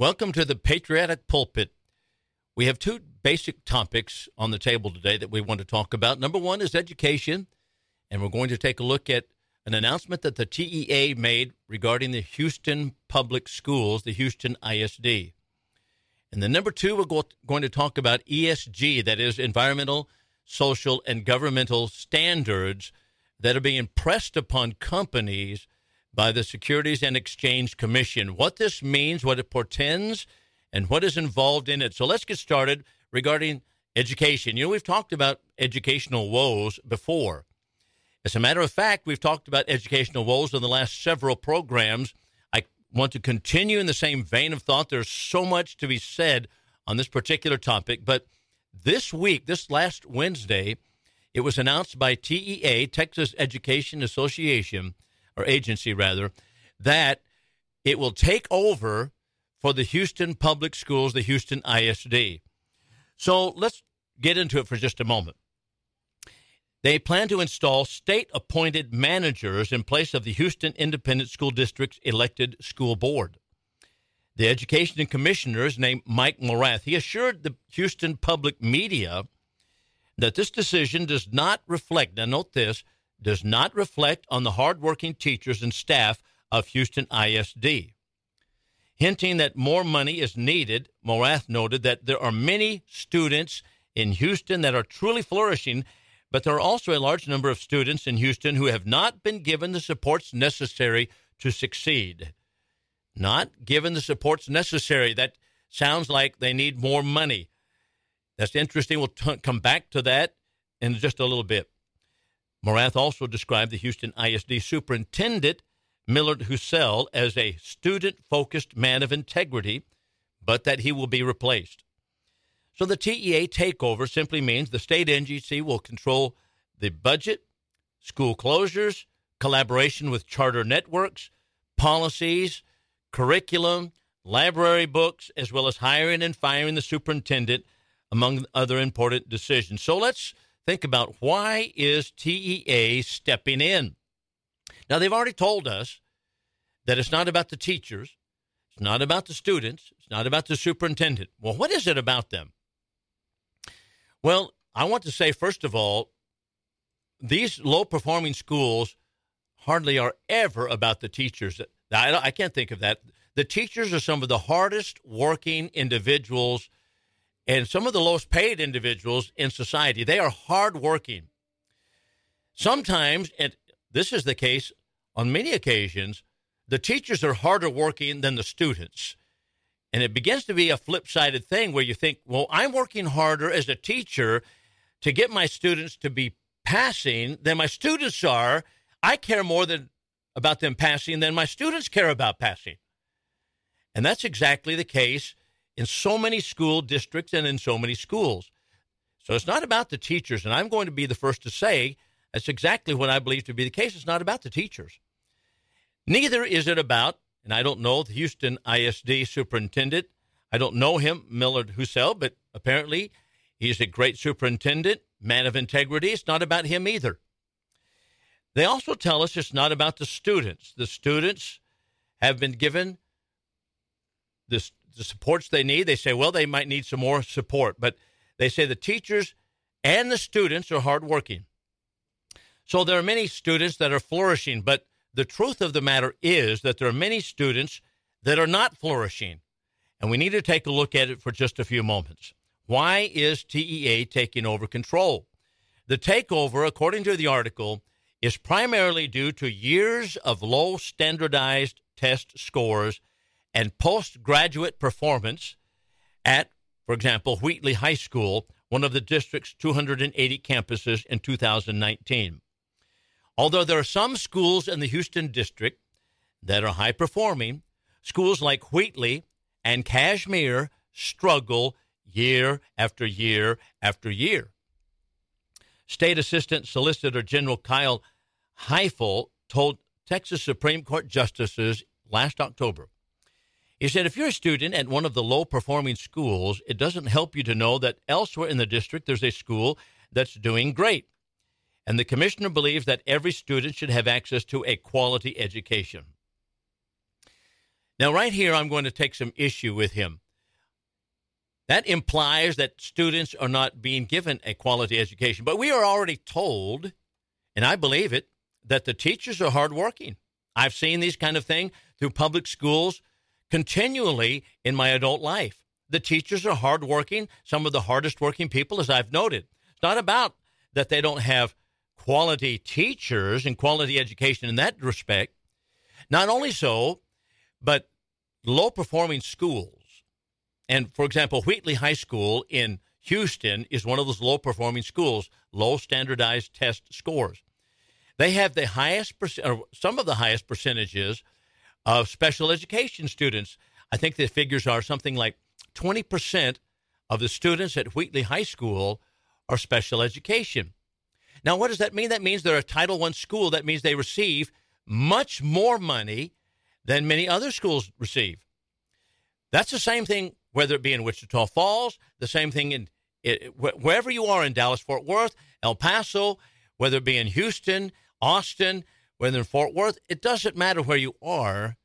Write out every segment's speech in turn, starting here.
Welcome to the Patriotic Pulpit. We have two basic topics on the table today that we want to talk about. Number one is education, and we're going to take a look at an announcement that the TEA made regarding the Houston Public Schools, the Houston ISD. And then number two, we're going to talk about ESG, that is environmental, social, and governmental standards that are being pressed upon companies by the Securities and Exchange Commission. What this means, what it portends, and what is involved in it. So let's get started regarding education. You know, we've talked about educational woes before. As a matter of fact, we've talked about educational woes in the last several programs. I want to continue in the same vein of thought. There's so much to be said on this particular topic, but this week, this last Wednesday, it was announced by TEA, Texas Education Association, or agency rather, that it will take over for the Houston Public Schools, the Houston ISD. So let's get into it for just a moment. They plan to install state appointed managers in place of the Houston Independent School District's elected school board. The education commissioner is named Mike Morath. He assured the Houston public media that this decision does not reflect, now note this, does not reflect on the hardworking teachers and staff of Houston ISD. Hinting that more money is needed, Morath noted that there are many students in Houston that are truly flourishing, but there are also a large number of students in Houston who have not been given the supports necessary to succeed. Not given the supports necessary. That sounds like they need more money. That's interesting. We'll t- come back to that in just a little bit. Morath also described the Houston ISD superintendent, Millard Hussell, as a student focused man of integrity, but that he will be replaced. So the TEA takeover simply means the state NGC will control the budget, school closures, collaboration with charter networks, policies, curriculum, library books, as well as hiring and firing the superintendent, among other important decisions. So let's think about why is TEA stepping in? Now they've already told us that it's not about the teachers, it's not about the students, it's not about the superintendent. Well, what is it about them? Well, I want to say first of all, these low performing schools hardly are ever about the teachers. I, can't think of that. The teachers are some of the hardest working individuals and some of the lowest paid individuals in society. They are hardworking. Sometimes, and this is the case on many occasions, the teachers are harder working than the students. And it begins to be a flip sided thing where you think, well, I'm working harder as a teacher to get my students to be passing than my students are. I care more than about them passing than my students care about passing. And that's exactly the case in so many school districts and in so many schools. So it's not about the teachers. And I'm going to be the first to say that's exactly what I believe to be the case. It's not about the teachers. Neither is it about, and I don't know the Houston ISD superintendent. I don't know him, Millard Hussell, but apparently he's a great superintendent, man of integrity. It's not about him either. They also tell us it's not about the students. The students have been given this the supports they need. They say, well, they might need some more support, but they say the teachers and the students are hardworking. So there are many students that are flourishing, but the truth of the matter is that there are many students that are not flourishing. And we need to take a look at it for just a few moments. Why is TEA taking over control? The takeover, according to the article, is primarily due to years of low standardized test scores and postgraduate performance at, for example, Wheatley High School, one of the district's 280 campuses in 2019. Although there are some schools in the Houston district that are high performing, schools like Wheatley and Kashmere struggle year after year after year. State Assistant Solicitor General Kyle Highful told Texas Supreme Court justices last October he said, if you're a student at one of the low performing schools, it doesn't help you to know that elsewhere in the district there's a school that's doing great. And the commissioner believes that every student should have access to a quality education. Now, right here, I'm going to take some issue with him. That implies that students are not being given a quality education. But we are already told, and I believe it, that the teachers are hardworking. I've seen these kind of things through public schools continually in my adult life. The teachers are hardworking, some of the hardest working people, as I've noted. It's not about that they don't have quality teachers and quality education in that respect. Not only so, but low performing schools. And for example, Wheatley High School in Houston is one of those low performing schools, low standardized test scores. They have the highest, or some of the highest percentages of special education students. I think the figures are something like 20% of the students at Wheatley High School are special education. Now, what does that mean? That means they're a Title I school. That means they receive much more money than many other schools receive. That's the same thing, whether it be in Wichita Falls, the same thing in it, wherever you are in Dallas, Fort Worth, El Paso, whether it be in Houston, Austin, whether in Fort Worth, it doesn't matter where you are.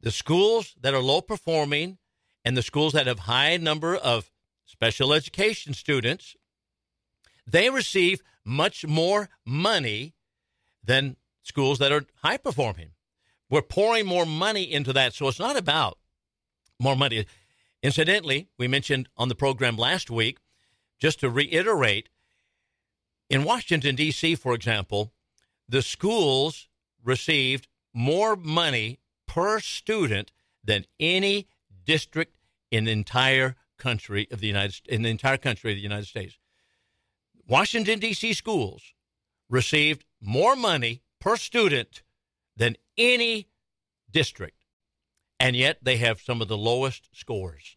The schools that are low performing and the schools that have high number of special education students, they receive much more money than schools that are high performing. We're pouring more money into that. So it's not about more money. Incidentally, we mentioned on the program last week, just to reiterate, in Washington, D.C., for example, the schools received more money per student than any district in the entire country of the United in the entire country of the United States. Washington D.C. schools received more money per student than any district, and yet they have some of the lowest scores.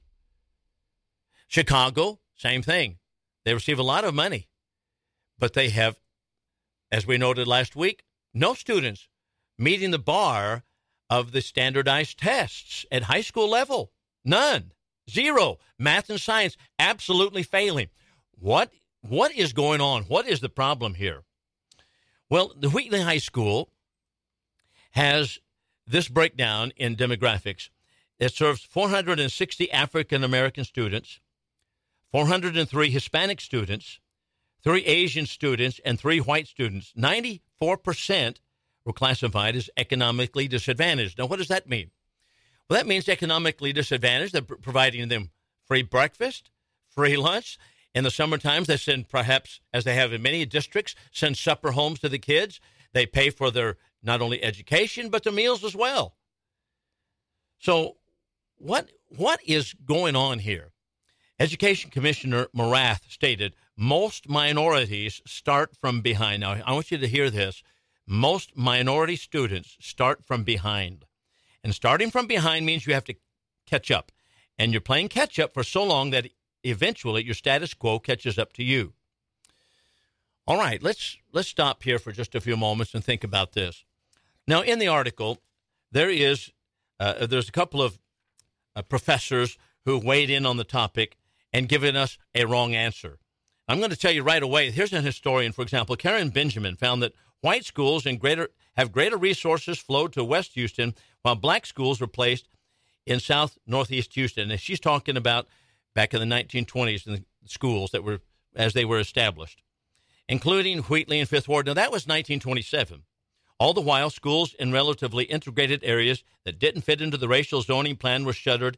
Chicago, same thing. They receive a lot of money, but they have, as we noted last week, no students meeting the bar of the standardized tests at high school level. None. Zero. Math and science absolutely failing. What what is going on? What is the problem here? Well, the Wheatley High School has this breakdown in demographics. It serves 460 African American students, 403 Hispanic students, three Asian students, and three white students. 94% were classified as economically disadvantaged. Now, what does that mean? Well, that means economically disadvantaged. They're providing them free breakfast, free lunch. In the summer times, they send perhaps, as they have in many districts, send supper homes to the kids. They pay for their not only education but their meals as well. So, what what is going on here? Education Commissioner Morath stated most minorities start from behind. Now, I want you to hear this. Most minority students start from behind. And starting from behind means you have to catch up. And you're playing catch up for so long that eventually your status quo catches up to you. All right, let's let's stop here for just a few moments and think about this. Now, in the article, there is uh, there's a couple of uh, professors who weighed in on the topic and given us a wrong answer. I'm going to tell you right away. Here's an historian, for example, Karen Benjamin found that white schools in greater have greater resources flowed to West Houston, while black schools were placed in South Northeast Houston. And she's talking about back in the 1920s in the schools that were as they were established, including Wheatley and Fifth Ward. Now that was 1927. All the while, schools in relatively integrated areas that didn't fit into the racial zoning plan were shuttered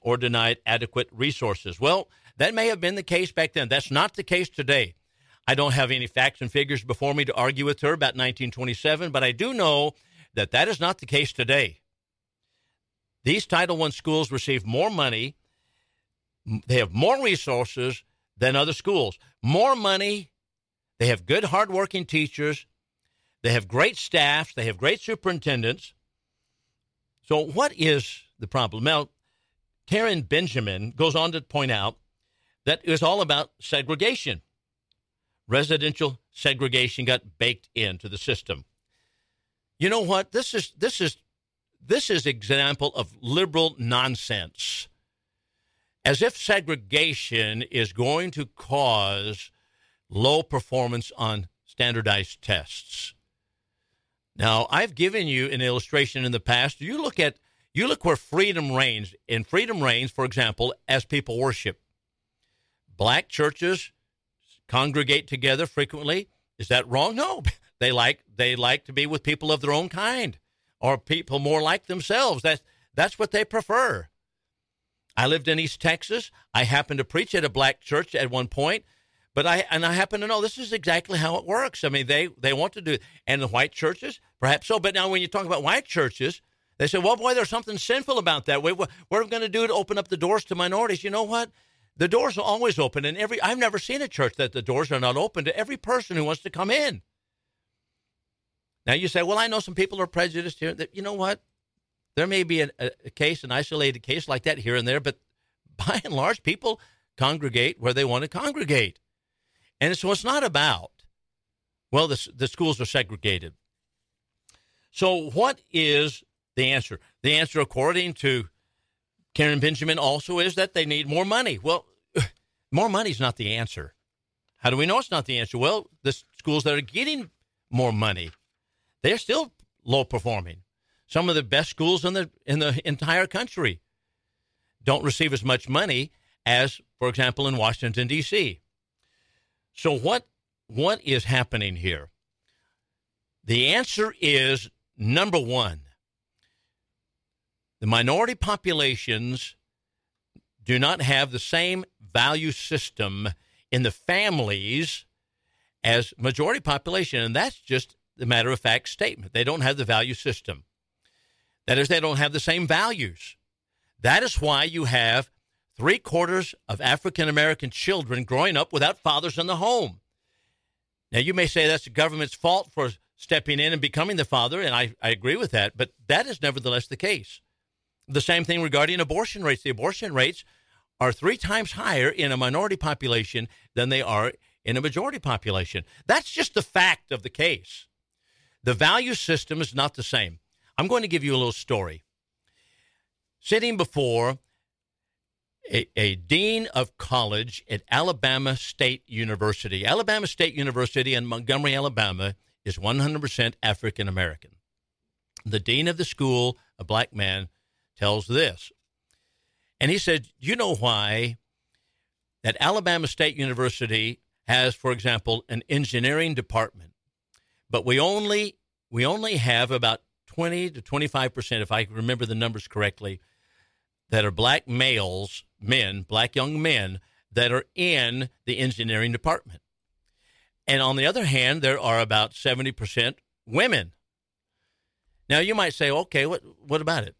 or denied adequate resources. Well, that may have been the case back then. That's not the case today. I don't have any facts and figures before me to argue with her about 1927, but I do know that that is not the case today. These Title I schools receive more money, they have more resources than other schools. More money, they have good, hardworking teachers, they have great staffs, they have great superintendents. So, what is the problem? Now, Karen Benjamin goes on to point out that was all about segregation residential segregation got baked into the system. You know what? This is this is this is example of liberal nonsense. As if segregation is going to cause low performance on standardized tests. Now, I've given you an illustration in the past. You look at You look where freedom reigns. And freedom reigns, for example, as people worship. Black churches congregate together frequently. Is that wrong? No. They like they like to be with people of their own kind or people more like themselves. That's that's what they prefer. I lived in East Texas. I happened to preach at a black church at one point, but I and I happen to know this is exactly how it works. I mean, they they want to do and the white churches, perhaps so. But now when you talk about white churches, they say, "Well, boy, there's something sinful about that. We, what are we going to do to open up the doors to minorities?" You know what? The doors are always open, and every I've never seen a church that the doors are not open to every person who wants to come in. Now you say, well, I know some people are prejudiced here. That you know what? There may be a, a case, an isolated case like that here and there, but by and large, people congregate where they want to congregate, and so it's not about well, the the schools are segregated. So what is the answer? The answer, according to Karen Benjamin also is that they need more money. Well, more money is not the answer. How do we know it's not the answer? Well, the schools that are getting more money, they're still low performing. Some of the best schools in the in the entire country don't receive as much money as, for example, in Washington D.C. So what what is happening here? The answer is number one the minority populations do not have the same value system in the families as majority population and that's just the matter of fact statement. They don't have the value system. That is they don't have the same values. That is why you have three quarters of african american children growing up without fathers in the home. Now you may say that's the government's fault for stepping in and becoming the father and i, I agree with that but that is nevertheless the case the same thing regarding abortion rates. The abortion rates are three times higher in a minority population than they are in a majority population. That's just the fact of the case. The value system is not the same. I'm going to give you a little story. Sitting before a, a, dean of college at Alabama State University. Alabama State University in Montgomery, Alabama, is 100% African American. The dean of the school, a black man, tells this. And he said, You know why that Alabama State University has, for example, an engineering department, but we only we only have about 20 to 25 percent, if I remember the numbers correctly, that are black males, men, black young men that are in the engineering department. And on the other hand, there are about 70 percent women. Now you might say, okay, what what about it?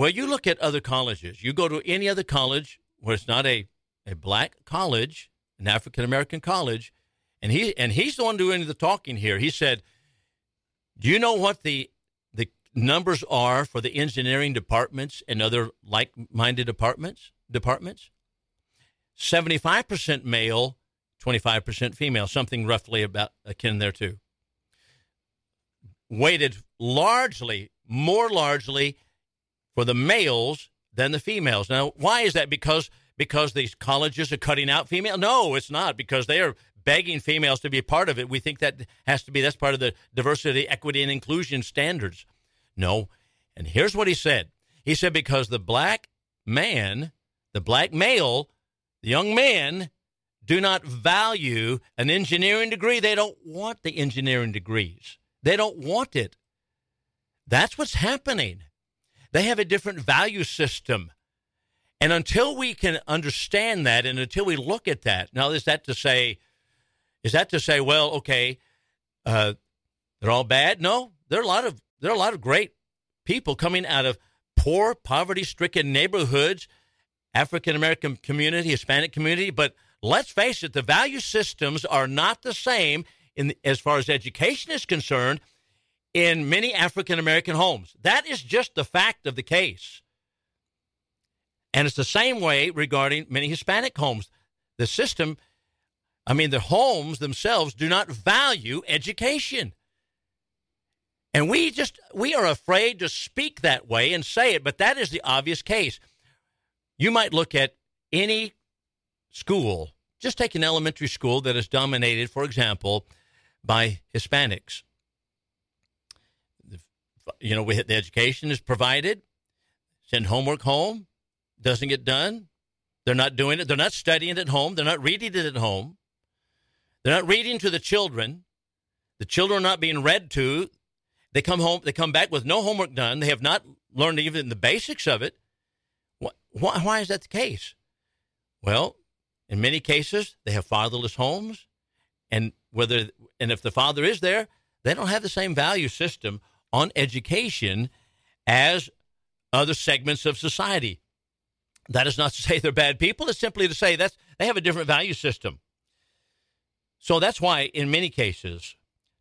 Well, you look at other colleges. You go to any other college where it's not a, a black college, an African American college, and he and he's the one doing the talking here. He said, "Do you know what the the numbers are for the engineering departments and other like-minded departments? Departments, seventy-five percent male, twenty-five percent female, something roughly about akin there too. Weighted largely, more largely." For the males than the females. Now, why is that? Because because these colleges are cutting out female? No, it's not because they are begging females to be part of it. We think that has to be that's part of the diversity, equity, and inclusion standards. No. And here's what he said. He said because the black man, the black male, the young man do not value an engineering degree. They don't want the engineering degrees. They don't want it. That's what's happening. They have a different value system. And until we can understand that and until we look at that, now is that to say, is that to say, well, okay, uh, they're all bad? No, there are a lot of there are a lot of great people coming out of poor, poverty-stricken neighborhoods, African American community, Hispanic community. But let's face it, the value systems are not the same in as far as education is concerned in many African American homes. That is just the fact of the case. And it's the same way regarding many Hispanic homes. The system, I mean, the homes themselves do not value education. And we just, we are afraid to speak that way and say it, but that is the obvious case. You might look at any school, just take an elementary school that is dominated, for example, by Hispanics you know, we, the education is provided. send homework home, doesn't get done. They're not doing it. They're not studying at home. They're not reading it at home. They're not reading to the children. The children are not being read to. They come home, they come back with no homework done. They have not learned even the basics of it. Why, why is that the case? Well, in many cases, they have fatherless homes, and whether and if the father is there, they don't have the same value system on education as other segments of society. That is not to say they're bad people. It's simply to say that they have a different value system. So that's why, in many cases,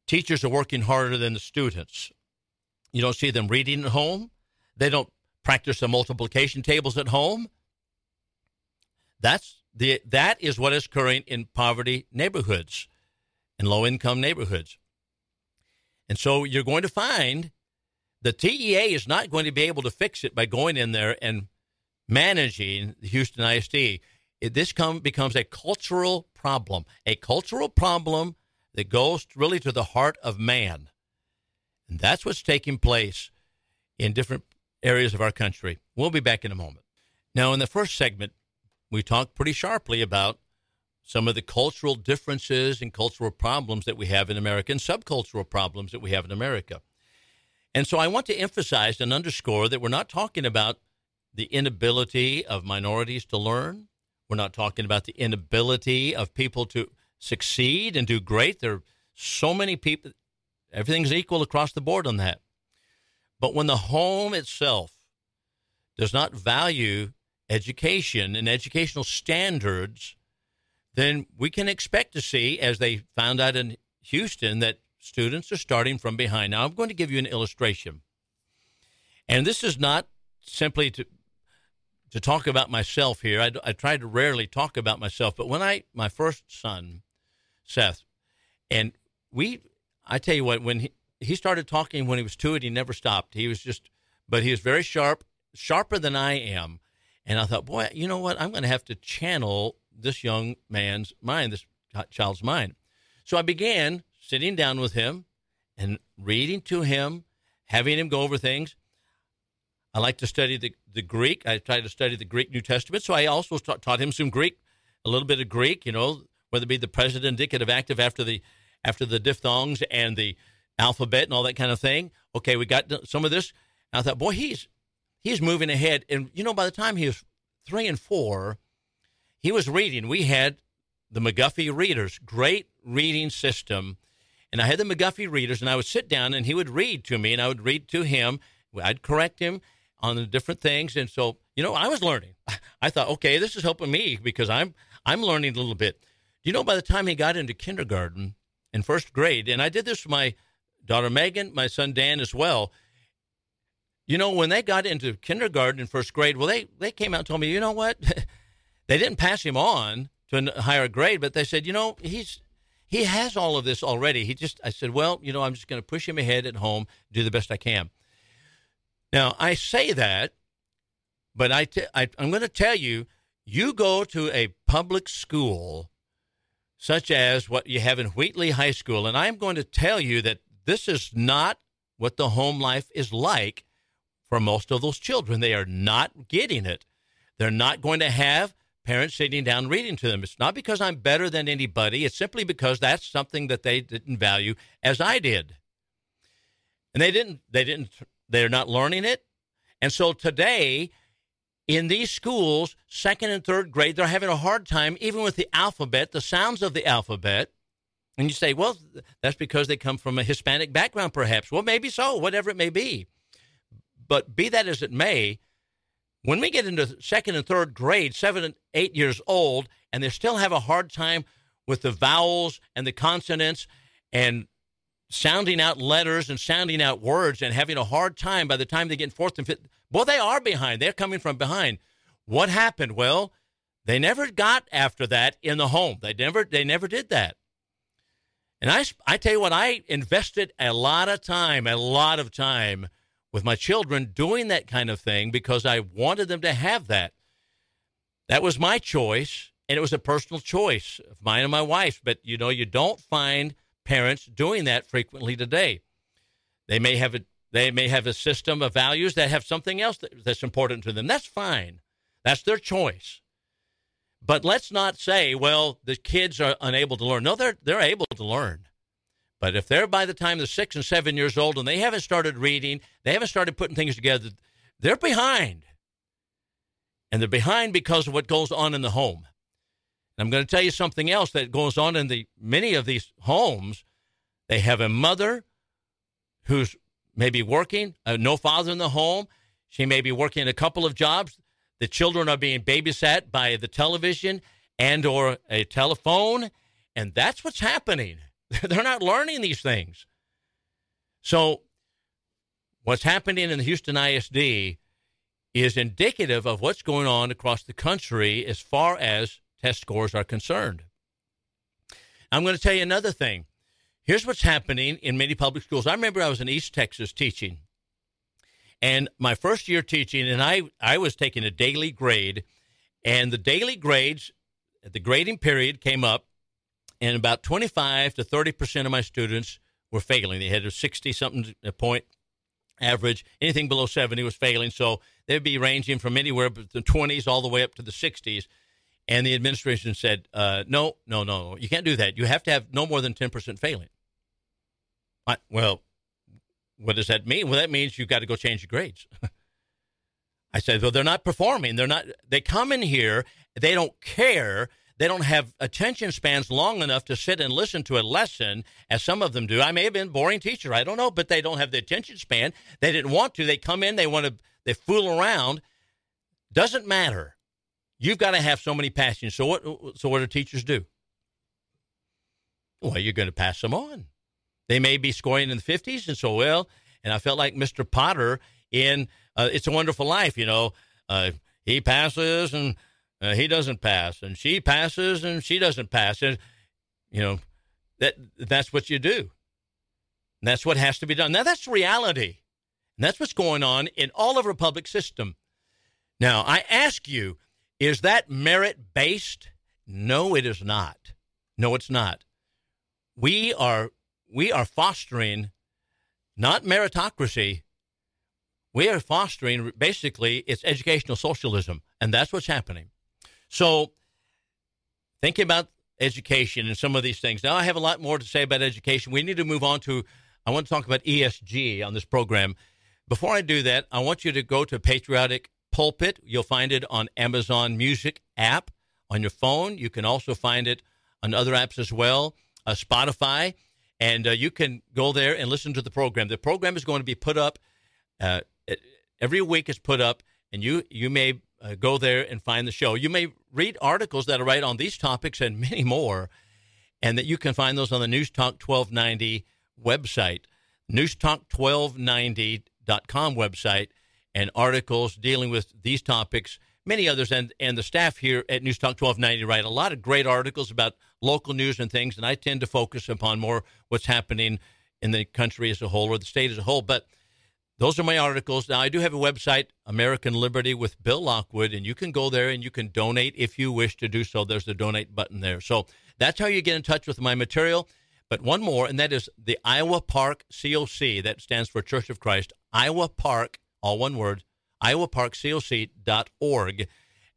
teachers are working harder than the students. You don't see them reading at home. They don't practice the multiplication tables at home. That's the that is what is occurring in poverty neighborhoods and low income neighborhoods. And so you're going to find the TEA is not going to be able to fix it by going in there and managing the Houston ISD. It, this come, becomes a cultural problem, a cultural problem that goes really to the heart of man. And that's what's taking place in different areas of our country. We'll be back in a moment. Now, in the first segment, we talked pretty sharply about some of the cultural differences and cultural problems that we have in America and subcultural problems that we have in America. And so I want to emphasize and underscore that we're not talking about the inability of minorities to learn. We're not talking about the inability of people to succeed and do great. There are so many people, everything's equal across the board on that. But when the home itself does not value education and educational standards, then we can expect to see, as they found out in Houston, that students are starting from behind. Now, I'm going to give you an illustration. And this is not simply to to talk about myself here. I, I try to rarely talk about myself, but when I my first son, Seth, and we, I tell you what, when he, he started talking when he was two, and he never stopped. He was just, but he was very sharp, sharper than I am. And I thought, boy, you know what? I'm going to have to channel this young man's mind, this child's mind. So I began sitting down with him and reading to him, having him go over things. I like to study the, the Greek. I try to study the Greek New Testament. So I also taught, taught him some Greek, a little bit of Greek, you know, whether it be the present indicative active after the after the diphthongs and the alphabet and all that kind of thing. Okay, we got some of this. And I thought, boy, he's he's moving ahead. And you know, by the time he was three and four, he was reading. We had the McGuffey readers, great reading system. And I had the McGuffey readers, and I would sit down and he would read to me, and I would read to him. I'd correct him on the different things. And so, you know, I was learning. I thought, okay, this is helping me because I'm I'm learning a little bit. You know, by the time he got into kindergarten and first grade, and I did this for my daughter Megan, my son Dan as well. You know, when they got into kindergarten and first grade, well, they, they came out and told me, you know what? they didn't pass him on to a higher grade, but they said, you know, he's he has all of this already. He just, I said, well, you know, I'm just going to push him ahead at home, do the best I can. Now, I say that, but I t- I, I'm going to tell you, you go to a public school such as what you have in Wheatley High School, and I'm going to tell you that this is not what the home life is like for most of those children. They are not getting it. They're not going to have parents sitting down reading to them. It's not because I'm better than anybody. It's simply because that's something that they didn't value as I did. And they didn't they didn't they're not learning it. And so today in these schools, second and third grade, they're having a hard time even with the alphabet, the sounds of the alphabet. And you say, well, that's because they come from a Hispanic background, perhaps. Well, maybe so, whatever it may be. But be that as it may, when we get into second and third grade, seven and eight years old, and they still have a hard time with the vowels and the consonants and sounding out letters and sounding out words and having a hard time by the time they get in fourth and fifth, well, they are behind. They're coming from behind. What happened? Well, they never got after that in the home. They never they never did that. And I, I tell you what, I invested a lot of time, a lot of time with my children doing that kind of thing because I wanted them to have that. That was my choice, and it was a personal choice of mine and my wife's. But you know, you don't find parents doing that frequently today. They may have a They may have a system of values that have something else that, that's important to them. That's fine. That's their choice. But let's not say, well, the kids are unable to learn. No, they're they're able to learn. But if they're by the time they're six and seven years old and they haven't started reading, they haven't started putting things together, they're behind. And they're behind because of what goes on in the home. And I'm going to tell you something else that goes on in the many of these homes. They have a mother who's maybe working, uh, no father in the home. She may be working a couple of jobs. The children are being babysat by the television and or a telephone, and that's what's happening. They're not learning these things. So, what's happening in the Houston ISD is indicative of what's going on across the country as far as test scores are concerned. I'm going to tell you another thing. Here's what's happening in many public schools. I remember I was in East Texas teaching, and my first year teaching, and I, I was taking a daily grade, and the daily grades, the grading period came up, and about 25 to 30 percent of my students were failing. They had a 60 something point average. Anything below 70 was failing. So they'd be ranging from anywhere but the 20s all the way up to the 60s. And the administration said, uh, no, no, no, you can't do that. You have to have no more than 10% failing. I, well, what does that mean? Well, that means you've got to go change your grades. I said, well, they're not performing. They're not, they come in here, they don't care they don't have attention spans long enough to sit and listen to a lesson as some of them do. I may have been boring teacher, I don't know, but they don't have the attention span. They didn't want to. They come in, they want to, they fool around. Doesn't matter. You've got to have so many passions. So what? So what do teachers do? Well, you're going to pass them on. They may be scoring in the 50s, and so well. And I felt like Mr. Potter in uh, "It's a Wonderful Life." You know, uh, he passes and uh, he doesn't pass, and she passes, and she doesn't pass. And you know that that's what you do. And that's what has to be done. Now that's reality. And that's what's going on in all of our public system. Now I ask you, is that merit based? No, it is not. No, it's not. We are we are fostering not meritocracy. We are fostering basically it's educational socialism, and that's what's happening. So, thinking about education and some of these things. Now, I have a lot more to say about education. We need to move on to, I want to talk about ESG on this program. Before I do that, I want you to go to Patriotic Pulpit. You'll find it on Amazon Music app on your phone. You can also find it on other apps as well, uh, Spotify, and uh, you can go there and listen to the program. The program is going to be put up uh, every week. Is put up, and you you may uh, go there and find the show. You may read articles that are right on these topics and many more, and that you can find those on the News Talk 1290 website, newstalk1290.com website, and articles dealing with these topics, many others. And, and the staff here at News Talk 1290 write a lot of great articles about local news and things, and I tend to focus upon more what's happening in the country as a whole or the state as a whole. But those are my articles. Now, I do have a website, American Liberty with Bill Lockwood, and you can go there and you can donate if you wish to do so. There's the donate button there. So that's how you get in touch with my material. But one more, and that is the Iowa Park COC. That stands for Church of Christ. Iowa Park, all one word, iowaparkcoc.org.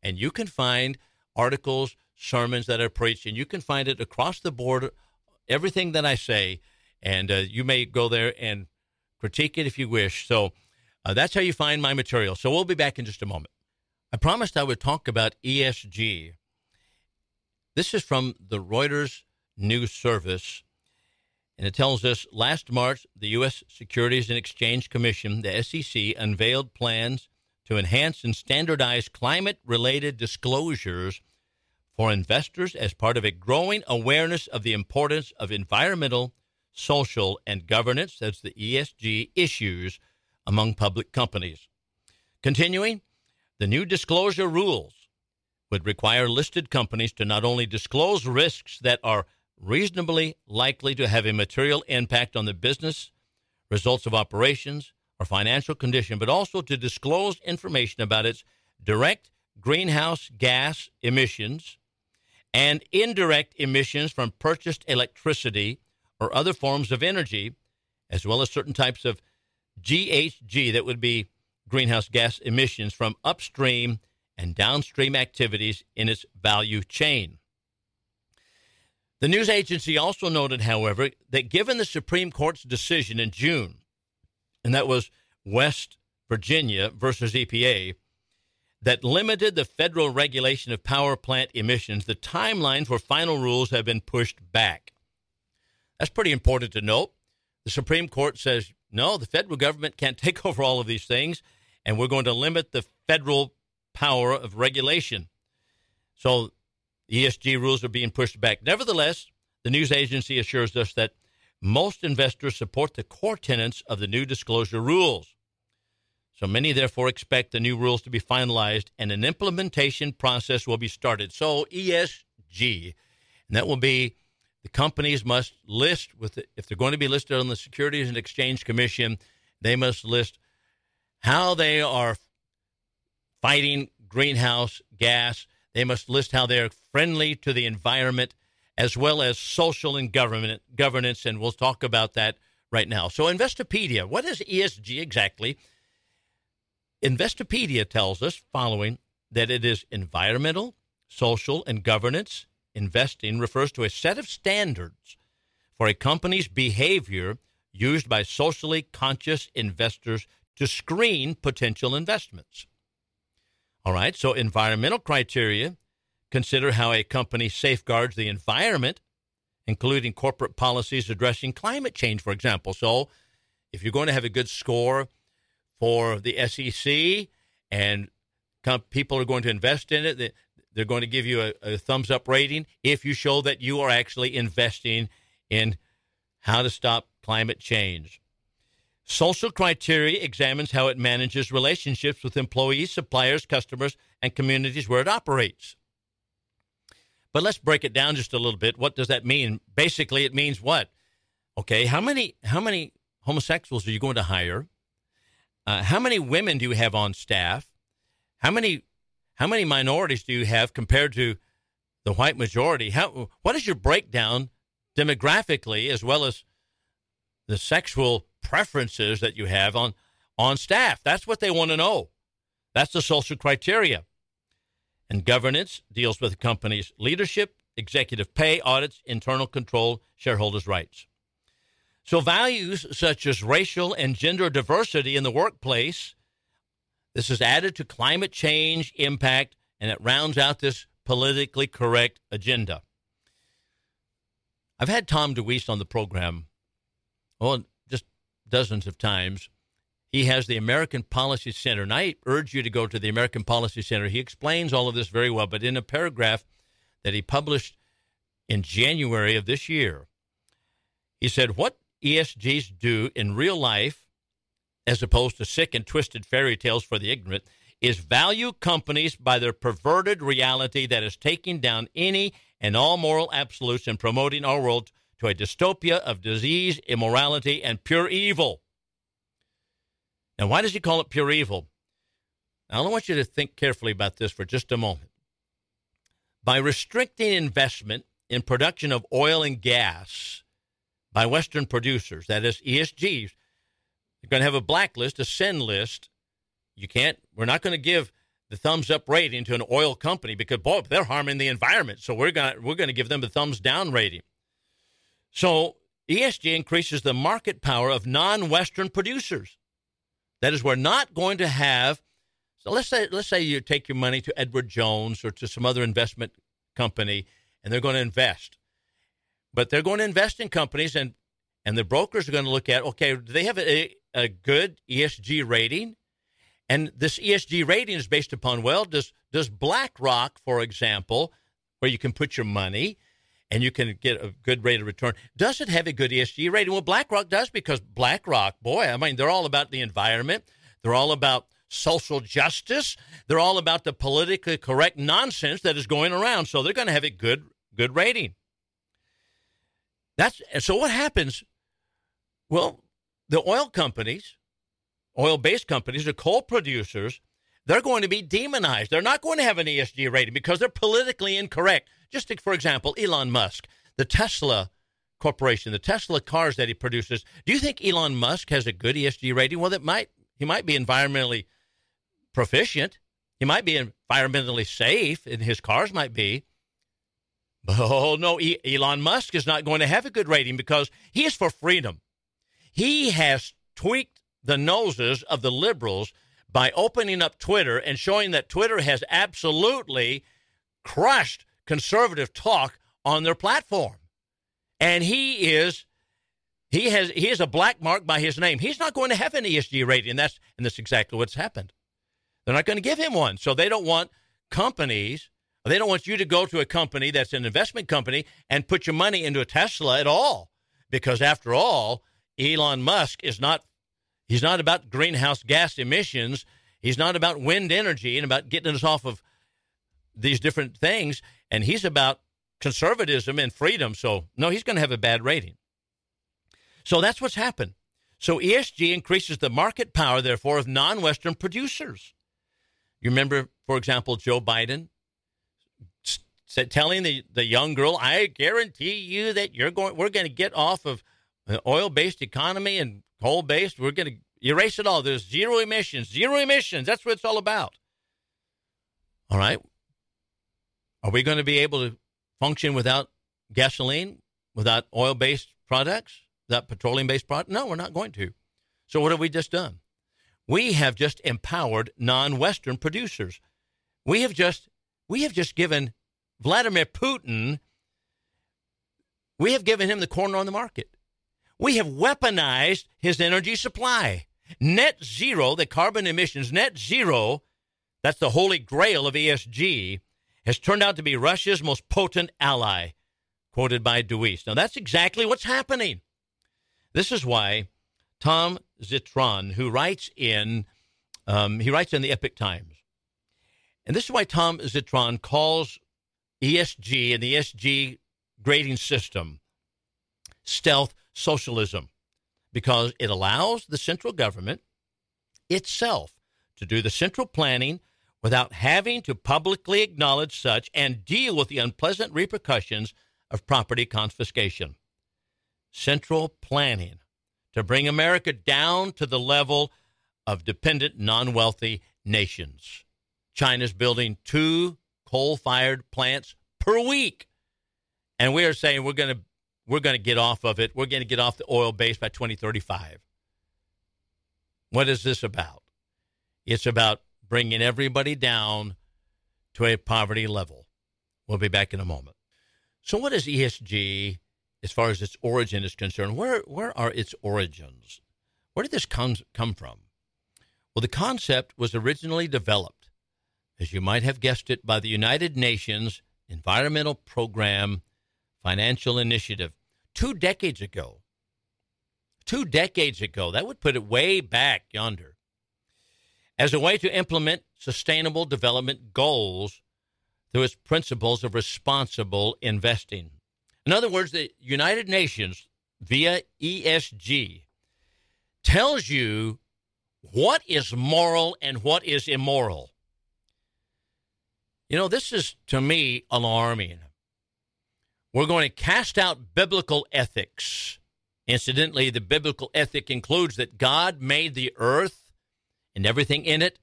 And you can find articles, sermons that are preached, and you can find it across the board, everything that I say. And uh, you may go there and critique it if you wish. So uh, that's how you find my material. So we'll be back in just a moment. I promised I would talk about ESG. This is from the Reuters News Service, and it tells us last March, the U.S. Securities and Exchange Commission, the SEC, unveiled plans to enhance and standardize climate related disclosures for investors as part of a growing awareness of the importance of environmental social, and governance, that's the ESG issues among public companies. Continuing, the new disclosure rules would require listed companies to not only disclose risks that are reasonably likely to have a material impact on the business, results of operations, or financial condition, but also to disclose information about its direct greenhouse gas emissions and indirect emissions from purchased electricity or other forms of energy, as well as certain types of GHG, that would be greenhouse gas emissions from upstream and downstream activities in its value chain. The news agency also noted, however, that given the Supreme Court's decision in June, and that was West Virginia versus EPA, that limited the federal regulation of power plant emissions, the timeline for final rules have been pushed back. That's pretty important to note. The Supreme Court says, no, the federal government can't take over all of these things, and we're going to limit the federal power of regulation. So ESG rules are being pushed back. Nevertheless, the news agency assures us that most investors support the core tenets of the new disclosure rules. So many, therefore, expect the new rules to be finalized and an implementation process will be started. So, ESG, and that will be the companies must list with the, if they're going to be listed on the Securities and Exchange Commission, they must list how they are fighting greenhouse gas. They must list how they're friendly to the environment as well as social and government governance, and we'll talk about that right now. So, Investopedia, what is ESG exactly? Investopedia tells us following that it is environmental, social, and governance investing refers to a set of standards for a company's behavior used by socially conscious investors to screen potential investments. All right, so environmental criteria consider how a company safeguards the environment, including corporate policies addressing climate change, for example. So, if you're going to have a good score for the SEC and people are going to invest in it, they're going to give you a, a thumbs up rating if you show that you are actually investing in how to stop climate change. Social criteria examines how it manages relationships with employees, suppliers, customers, and communities where it operates. But let's break it down just a little bit. What does that mean? Basically, it means what? Okay, how many how many homosexuals are you going to hire? Uh, how many women do you have on staff? How many how many minorities do you have compared to the white majority? How what is your breakdown demographically as well as the sexual preferences that you have on on staff? That's what they want to know. That's the social criteria. And governance deals with the company's leadership, executive pay, audits, internal control, shareholders' rights. So, values such as racial and gender diversity in the workplace, this is added to climate change impact, and it rounds out this politically correct agenda. I've had Tom DeWeese on the program, well, just dozens of times. He has the American Policy Center, and I urge you to go to the American Policy Center. He explains all of this very well, but in a paragraph that he published in January of this year, he said, What ESGs do in real life, as opposed to sick and twisted fairy tales for the ignorant, is value companies by their perverted reality that is taking down any and all moral absolutes and promoting our world to a dystopia of disease, immorality, and pure evil. Now, why does he call it pure evil? Now, I want you to think carefully about this for just a moment. By restricting investment in production of oil and gas by Western producers, that is ESGs, you're going to have a blacklist, a send list. You can't, we're not going to give the thumbs up rating to an oil company because, boy, they're harming the environment. So we're going to, we're going to give them the thumbs down rating. So ESG increases the market power of non Western producers. That is, we're not going to have. So let's say let's say you take your money to Edward Jones or to some other investment company, and they're going to invest, but they're going to invest in companies, and and the brokers are going to look at okay, do they have a, a good ESG rating? And this ESG rating is based upon well, does does BlackRock, for example, where you can put your money, and you can get a good rate of return. Does it have a good ESG rating? Well, BlackRock does because BlackRock, boy, I mean, they're all about the environment. They're all about social justice. They're all about the politically correct nonsense that is going around. So they're going to have a good good rating. That's so what happens? Well, the oil companies, oil-based companies, the coal producers, they're going to be demonized. They're not going to have an ESG rating because they're politically incorrect. Just take, for example, Elon Musk, the Tesla Corporation, the Tesla cars that he produces, do you think Elon Musk has a good ESG rating? Well, it might. He might be environmentally proficient. He might be environmentally safe, and his cars might be. But oh no, Elon Musk is not going to have a good rating because he is for freedom. He has tweaked the noses of the liberals by opening up Twitter and showing that Twitter has absolutely crushed conservative talk on their platform. And he is he has he is a black mark by his name. He's not going to have an ESG rating. And that's and that's exactly what's happened. They're not going to give him one. So they don't want companies they don't want you to go to a company that's an investment company and put your money into a Tesla at all. Because after all, Elon Musk is not he's not about greenhouse gas emissions. He's not about wind energy and about getting us off of these different things. And he's about conservatism and freedom. So, no, he's going to have a bad rating. So that's what's happened. So ESG increases the market power, therefore, of non Western producers. You remember, for example, Joe Biden said, telling the, the young girl, I guarantee you that you're going, we're going to get off of oil based economy and coal based. We're going to erase it all. There's zero emissions, zero emissions. That's what it's all about. All right. Are we going to be able to function without gasoline, without oil based products, without petroleum based products? No, we're not going to. So, what have we just done? We have just empowered non Western producers. We have just we have just given Vladimir Putin, we have given him the corner on the market. We have weaponized his energy supply. Net zero, the carbon emissions, net zero, that's the holy grail of ESG, has turned out to be Russia's most potent ally, quoted by Deweese. Now, that's exactly what's happening. This is why Tom Zitron, who writes in, um, he writes in the Epoch Times, and this is why Tom Zitron calls ESG and the ESG grading system stealth socialism because it allows the central government itself to do the central planning without having to publicly acknowledge such and deal with the unpleasant repercussions of property confiscation. Central planning to bring America down to the level of dependent, non wealthy nations. China's building two coal fired plants per week. And we are saying we're going to we're going to get off of it. We're going to get off the oil base by 2035. What is this about? It's about bringing everybody down to a poverty level. We'll be back in a moment. So, what is ESG as far as its origin is concerned? Where, where are its origins? Where did this come, come from? Well, the concept was originally developed, as you might have guessed it, by the United Nations Environmental Program Financial Initiative two decades ago. Two decades ago. That would put it way back yonder as a way to implement sustainable development goals through its principles of responsible investing. In other words, the United Nations, via ESG, tells you what is moral and what is immoral. You know, this is to me alarming. We're going to cast out biblical ethics. Incidentally, the biblical ethic includes that God made the earth and everything in it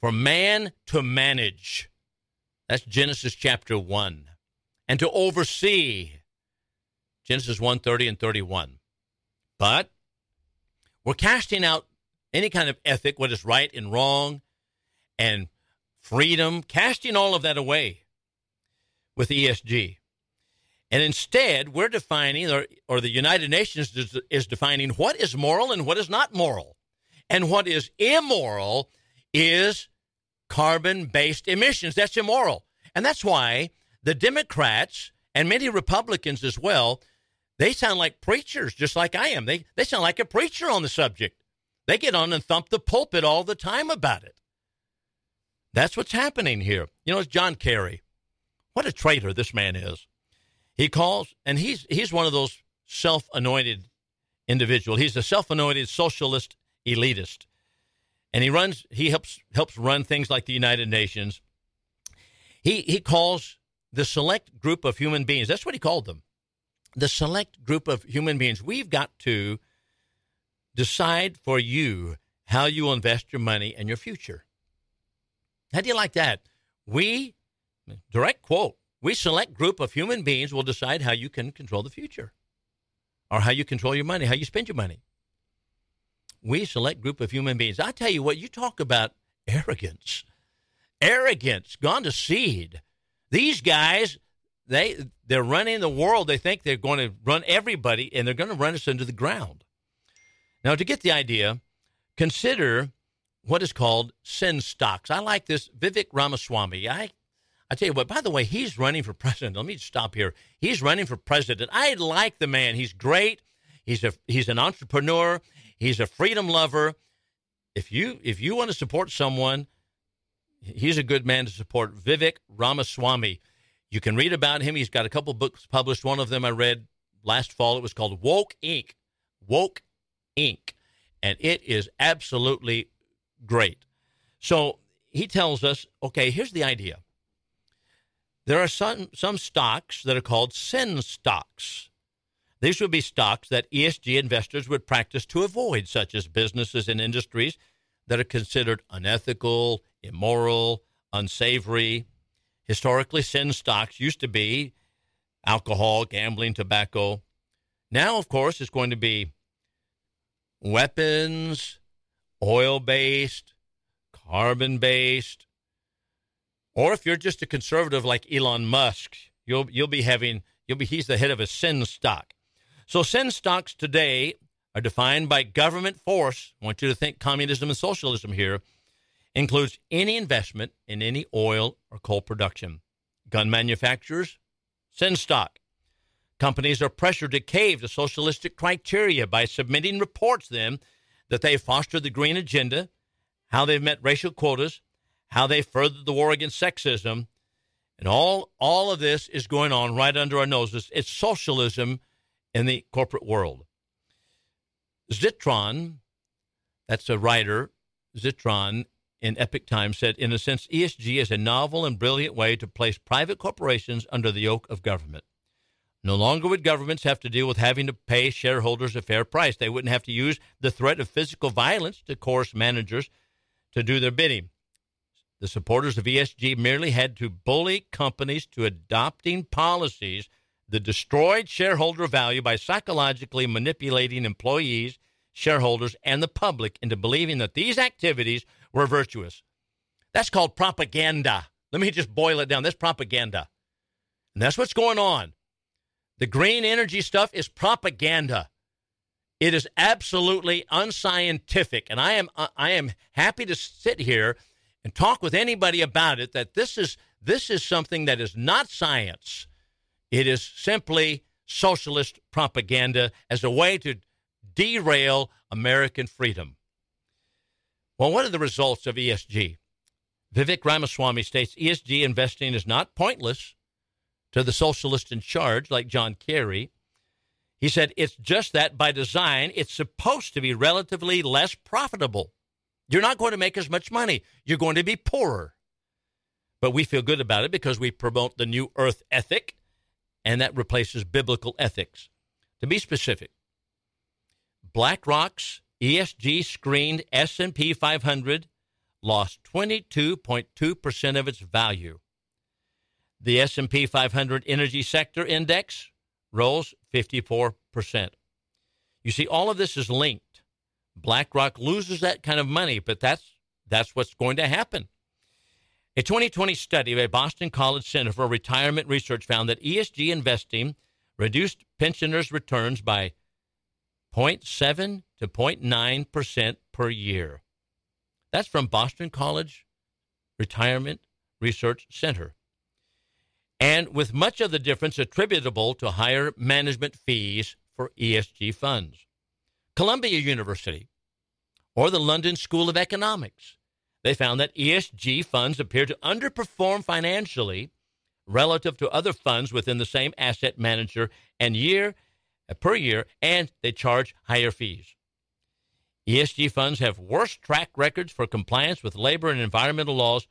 for man to manage. That's Genesis chapter 1. And to oversee. Genesis 1 30 and 31. But we're casting out any kind of ethic, what is right and wrong, and freedom, casting all of that away with ESG. And instead, we're defining, or, or the United Nations is, is defining what is moral and what is not moral. And what is immoral is carbon based emissions. That's immoral. And that's why the Democrats and many Republicans as well, they sound like preachers, just like I am. They, they sound like a preacher on the subject. They get on and thump the pulpit all the time about it. That's what's happening here. You know, it's John Kerry. What a traitor this man is. He calls, and he's he's one of those self-anointed individual. He's a self-anointed socialist elitist. And he runs he helps helps run things like the United Nations. He he calls the select group of human beings. That's what he called them. the select group of human beings. We've got to decide for you how you will invest your money and your future. How do you like that? We, direct quote, we select group of human beings will decide how you can control the future or how you control your money, how you spend your money. We select group of human beings. I tell you what, you talk about arrogance. Arrogance gone to seed. These guys, they they're running the world. They think they're going to run everybody and they're going to run us into the ground. Now, to get the idea, consider what is called sin stocks. I like this Vivek Ramaswamy. I I tell you what, by the way, he's running for president. Let me stop here. He's running for president. I like the man. He's great. He's a he's an entrepreneur. He's a freedom lover. If you if you want to support someone, he's a good man to support. Vivek Ramaswamy. You can read about him. He's got a couple books published. One of them I read last fall. It was called Woke Inc. Woke Inc. And it is absolutely great. So he tells us, okay, here's the idea. There are some, some stocks that are called sin stocks. These would be stocks that ESG investors would practice to avoid, such as businesses and industries that are considered unethical, immoral, unsavory. Historically, sin stocks used to be alcohol, gambling, tobacco. Now, of course, it's going to be weapons, oil based, carbon based, or if you're just a conservative like Elon Musk, you'll you'll be having you'll be he's the head of a sin stock. So sin stocks today are defined by government force. I want you to think communism and socialism here includes any investment in any oil or coal production. Gun manufacturers, sin stock. Companies are pressured to cave to socialistic criteria by submitting reports then that they fostered the green agenda, how they've met racial quotas, how they furthered the war against sexism, and all all of this is going on right under our noses. It's socialism in the corporate world. Zitron, that's a writer, Zitron in Epoch Times said, in a sense, ESG is a novel and brilliant way to place private corporations under the yoke of government. No longer would governments have to deal with having to pay shareholders a fair price. They wouldn't have to use the threat of physical violence to coerce managers to do their bidding. The supporters of ESG merely had to bully companies to adopting policies that destroyed shareholder value by psychologically manipulating employees, shareholders, and the public into believing that these activities were virtuous. That's called propaganda. Let me just boil it down. That's propaganda. And that's what's going on. The green energy stuff is propaganda. It is absolutely unscientific, and I am uh, I am happy to sit here and talk with anybody about it. That this is this is something that is not science. It is simply socialist propaganda as a way to derail American freedom. Well, what are the results of ESG? Vivek Ramaswamy states ESG investing is not pointless to the socialist in charge, like John Kerry. He said it's just that by design, it's supposed to be relatively less profitable. You're not going to make as much money, you're going to be poorer. But we feel good about it because we promote the new earth ethic, and that replaces biblical ethics. To be specific, BlackRock's ESG screened S&P 500 lost 22.2% of its value the S&P 500 Energy Sector Index rose 54%. You see all of this is linked. BlackRock loses that kind of money, but that's that's what's going to happen. A 2020 study by Boston College Center for Retirement Research found that ESG investing reduced pensioners' returns by 0.7 to 0.9% per year. That's from Boston College Retirement Research Center and with much of the difference attributable to higher management fees for ESG funds. Columbia University or the London School of Economics, they found that ESG funds appear to underperform financially relative to other funds within the same asset manager and year uh, per year, and they charge higher fees. ESG funds have worse track records for compliance with labor and environmental laws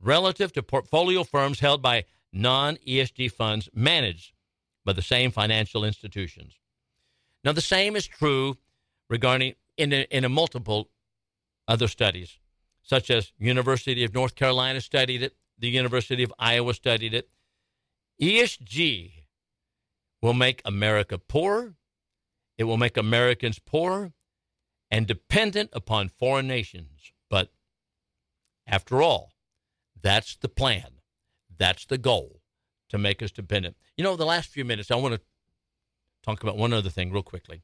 relative to portfolio firms held by non ESG funds managed by the same financial institutions. Now, the same is true regarding in a, in a multiple other studies, such as University of North Carolina studied it, the University of Iowa studied it. ESG will make America poorer. It will make Americans poorer and dependent upon foreign nations. But after all, that's the plan. That's the goal to make us dependent. You know, the last few minutes, I want to talk about one other thing real quickly.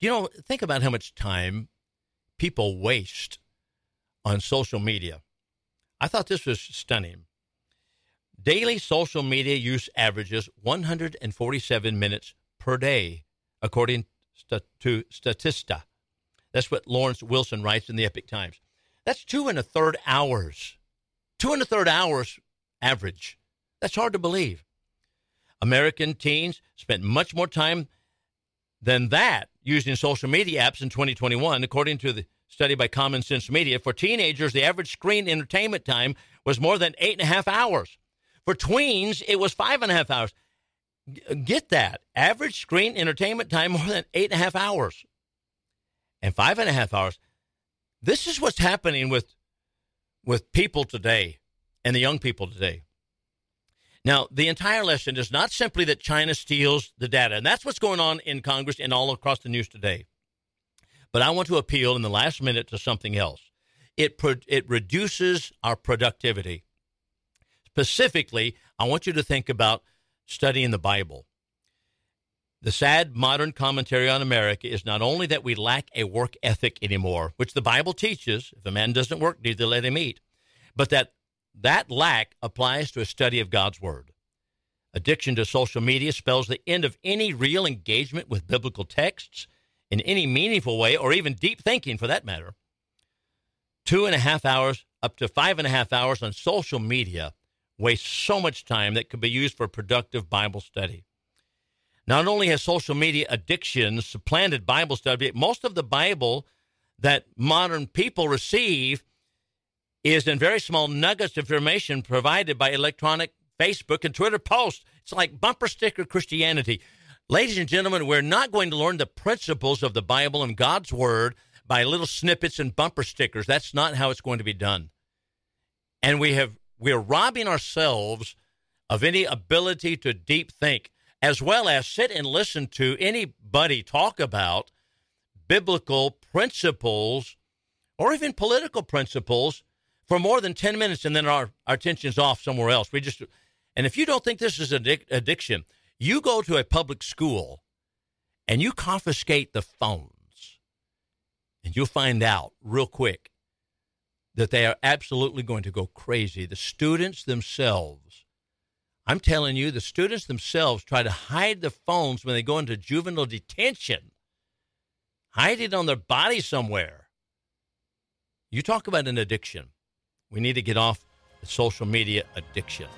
You know, think about how much time people waste on social media. I thought this was stunning. Daily social media use averages 147 minutes per day, according to Statista. That's what Lawrence Wilson writes in the Epoch Times. That's two and a third hours. Two and a third hours average. That's hard to believe. American teens spent much more time than that using social media apps in 2021, according to the study by Common Sense Media. For teenagers, the average screen entertainment time was more than eight and a half hours. For tweens, it was five and a half hours. Uh, get that. Average screen entertainment time more than eight and a half hours. And five and a half hours. This is what's happening with with people today and the young people today. Now, the entire lesson is not simply that China steals the data, and that's what's going on in Congress and all across the news today. But I want to appeal in the last minute to something else. It, pro- it reduces our productivity. Specifically, I want you to think about studying the Bible. The sad modern commentary on America is not only that we lack a work ethic anymore, which the Bible teaches if a man doesn't work, neither let him eat, but that that lack applies to a study of God's Word. Addiction to social media spells the end of any real engagement with biblical texts in any meaningful way, or even deep thinking for that matter. Two and a half hours, up to five and a half hours on social media waste so much time that could be used for productive Bible study. Not only has social media addiction supplanted Bible study, most of the Bible that modern people receive is in very small nuggets of information provided by electronic Facebook and Twitter posts. It's like bumper sticker Christianity. Ladies and gentlemen, we're not going to learn the principles of the Bible and God's Word by little snippets and bumper stickers. That's not how it's going to be done. And we have we're robbing ourselves of any ability to deep think, as well as sit and listen to anybody talk about biblical principles or even political principles for more than 10 minutes and then our, our attention's off somewhere else. We just, and if you don't think this is addic- addiction, you go to a public school and you confiscate the phones and you'll find out real quick that they are absolutely going to go crazy. The students themselves, I'm telling you, the students themselves try to hide the phones when they go into juvenile detention, hide it on their body somewhere. You talk about an addiction. We need to get off the social media addiction.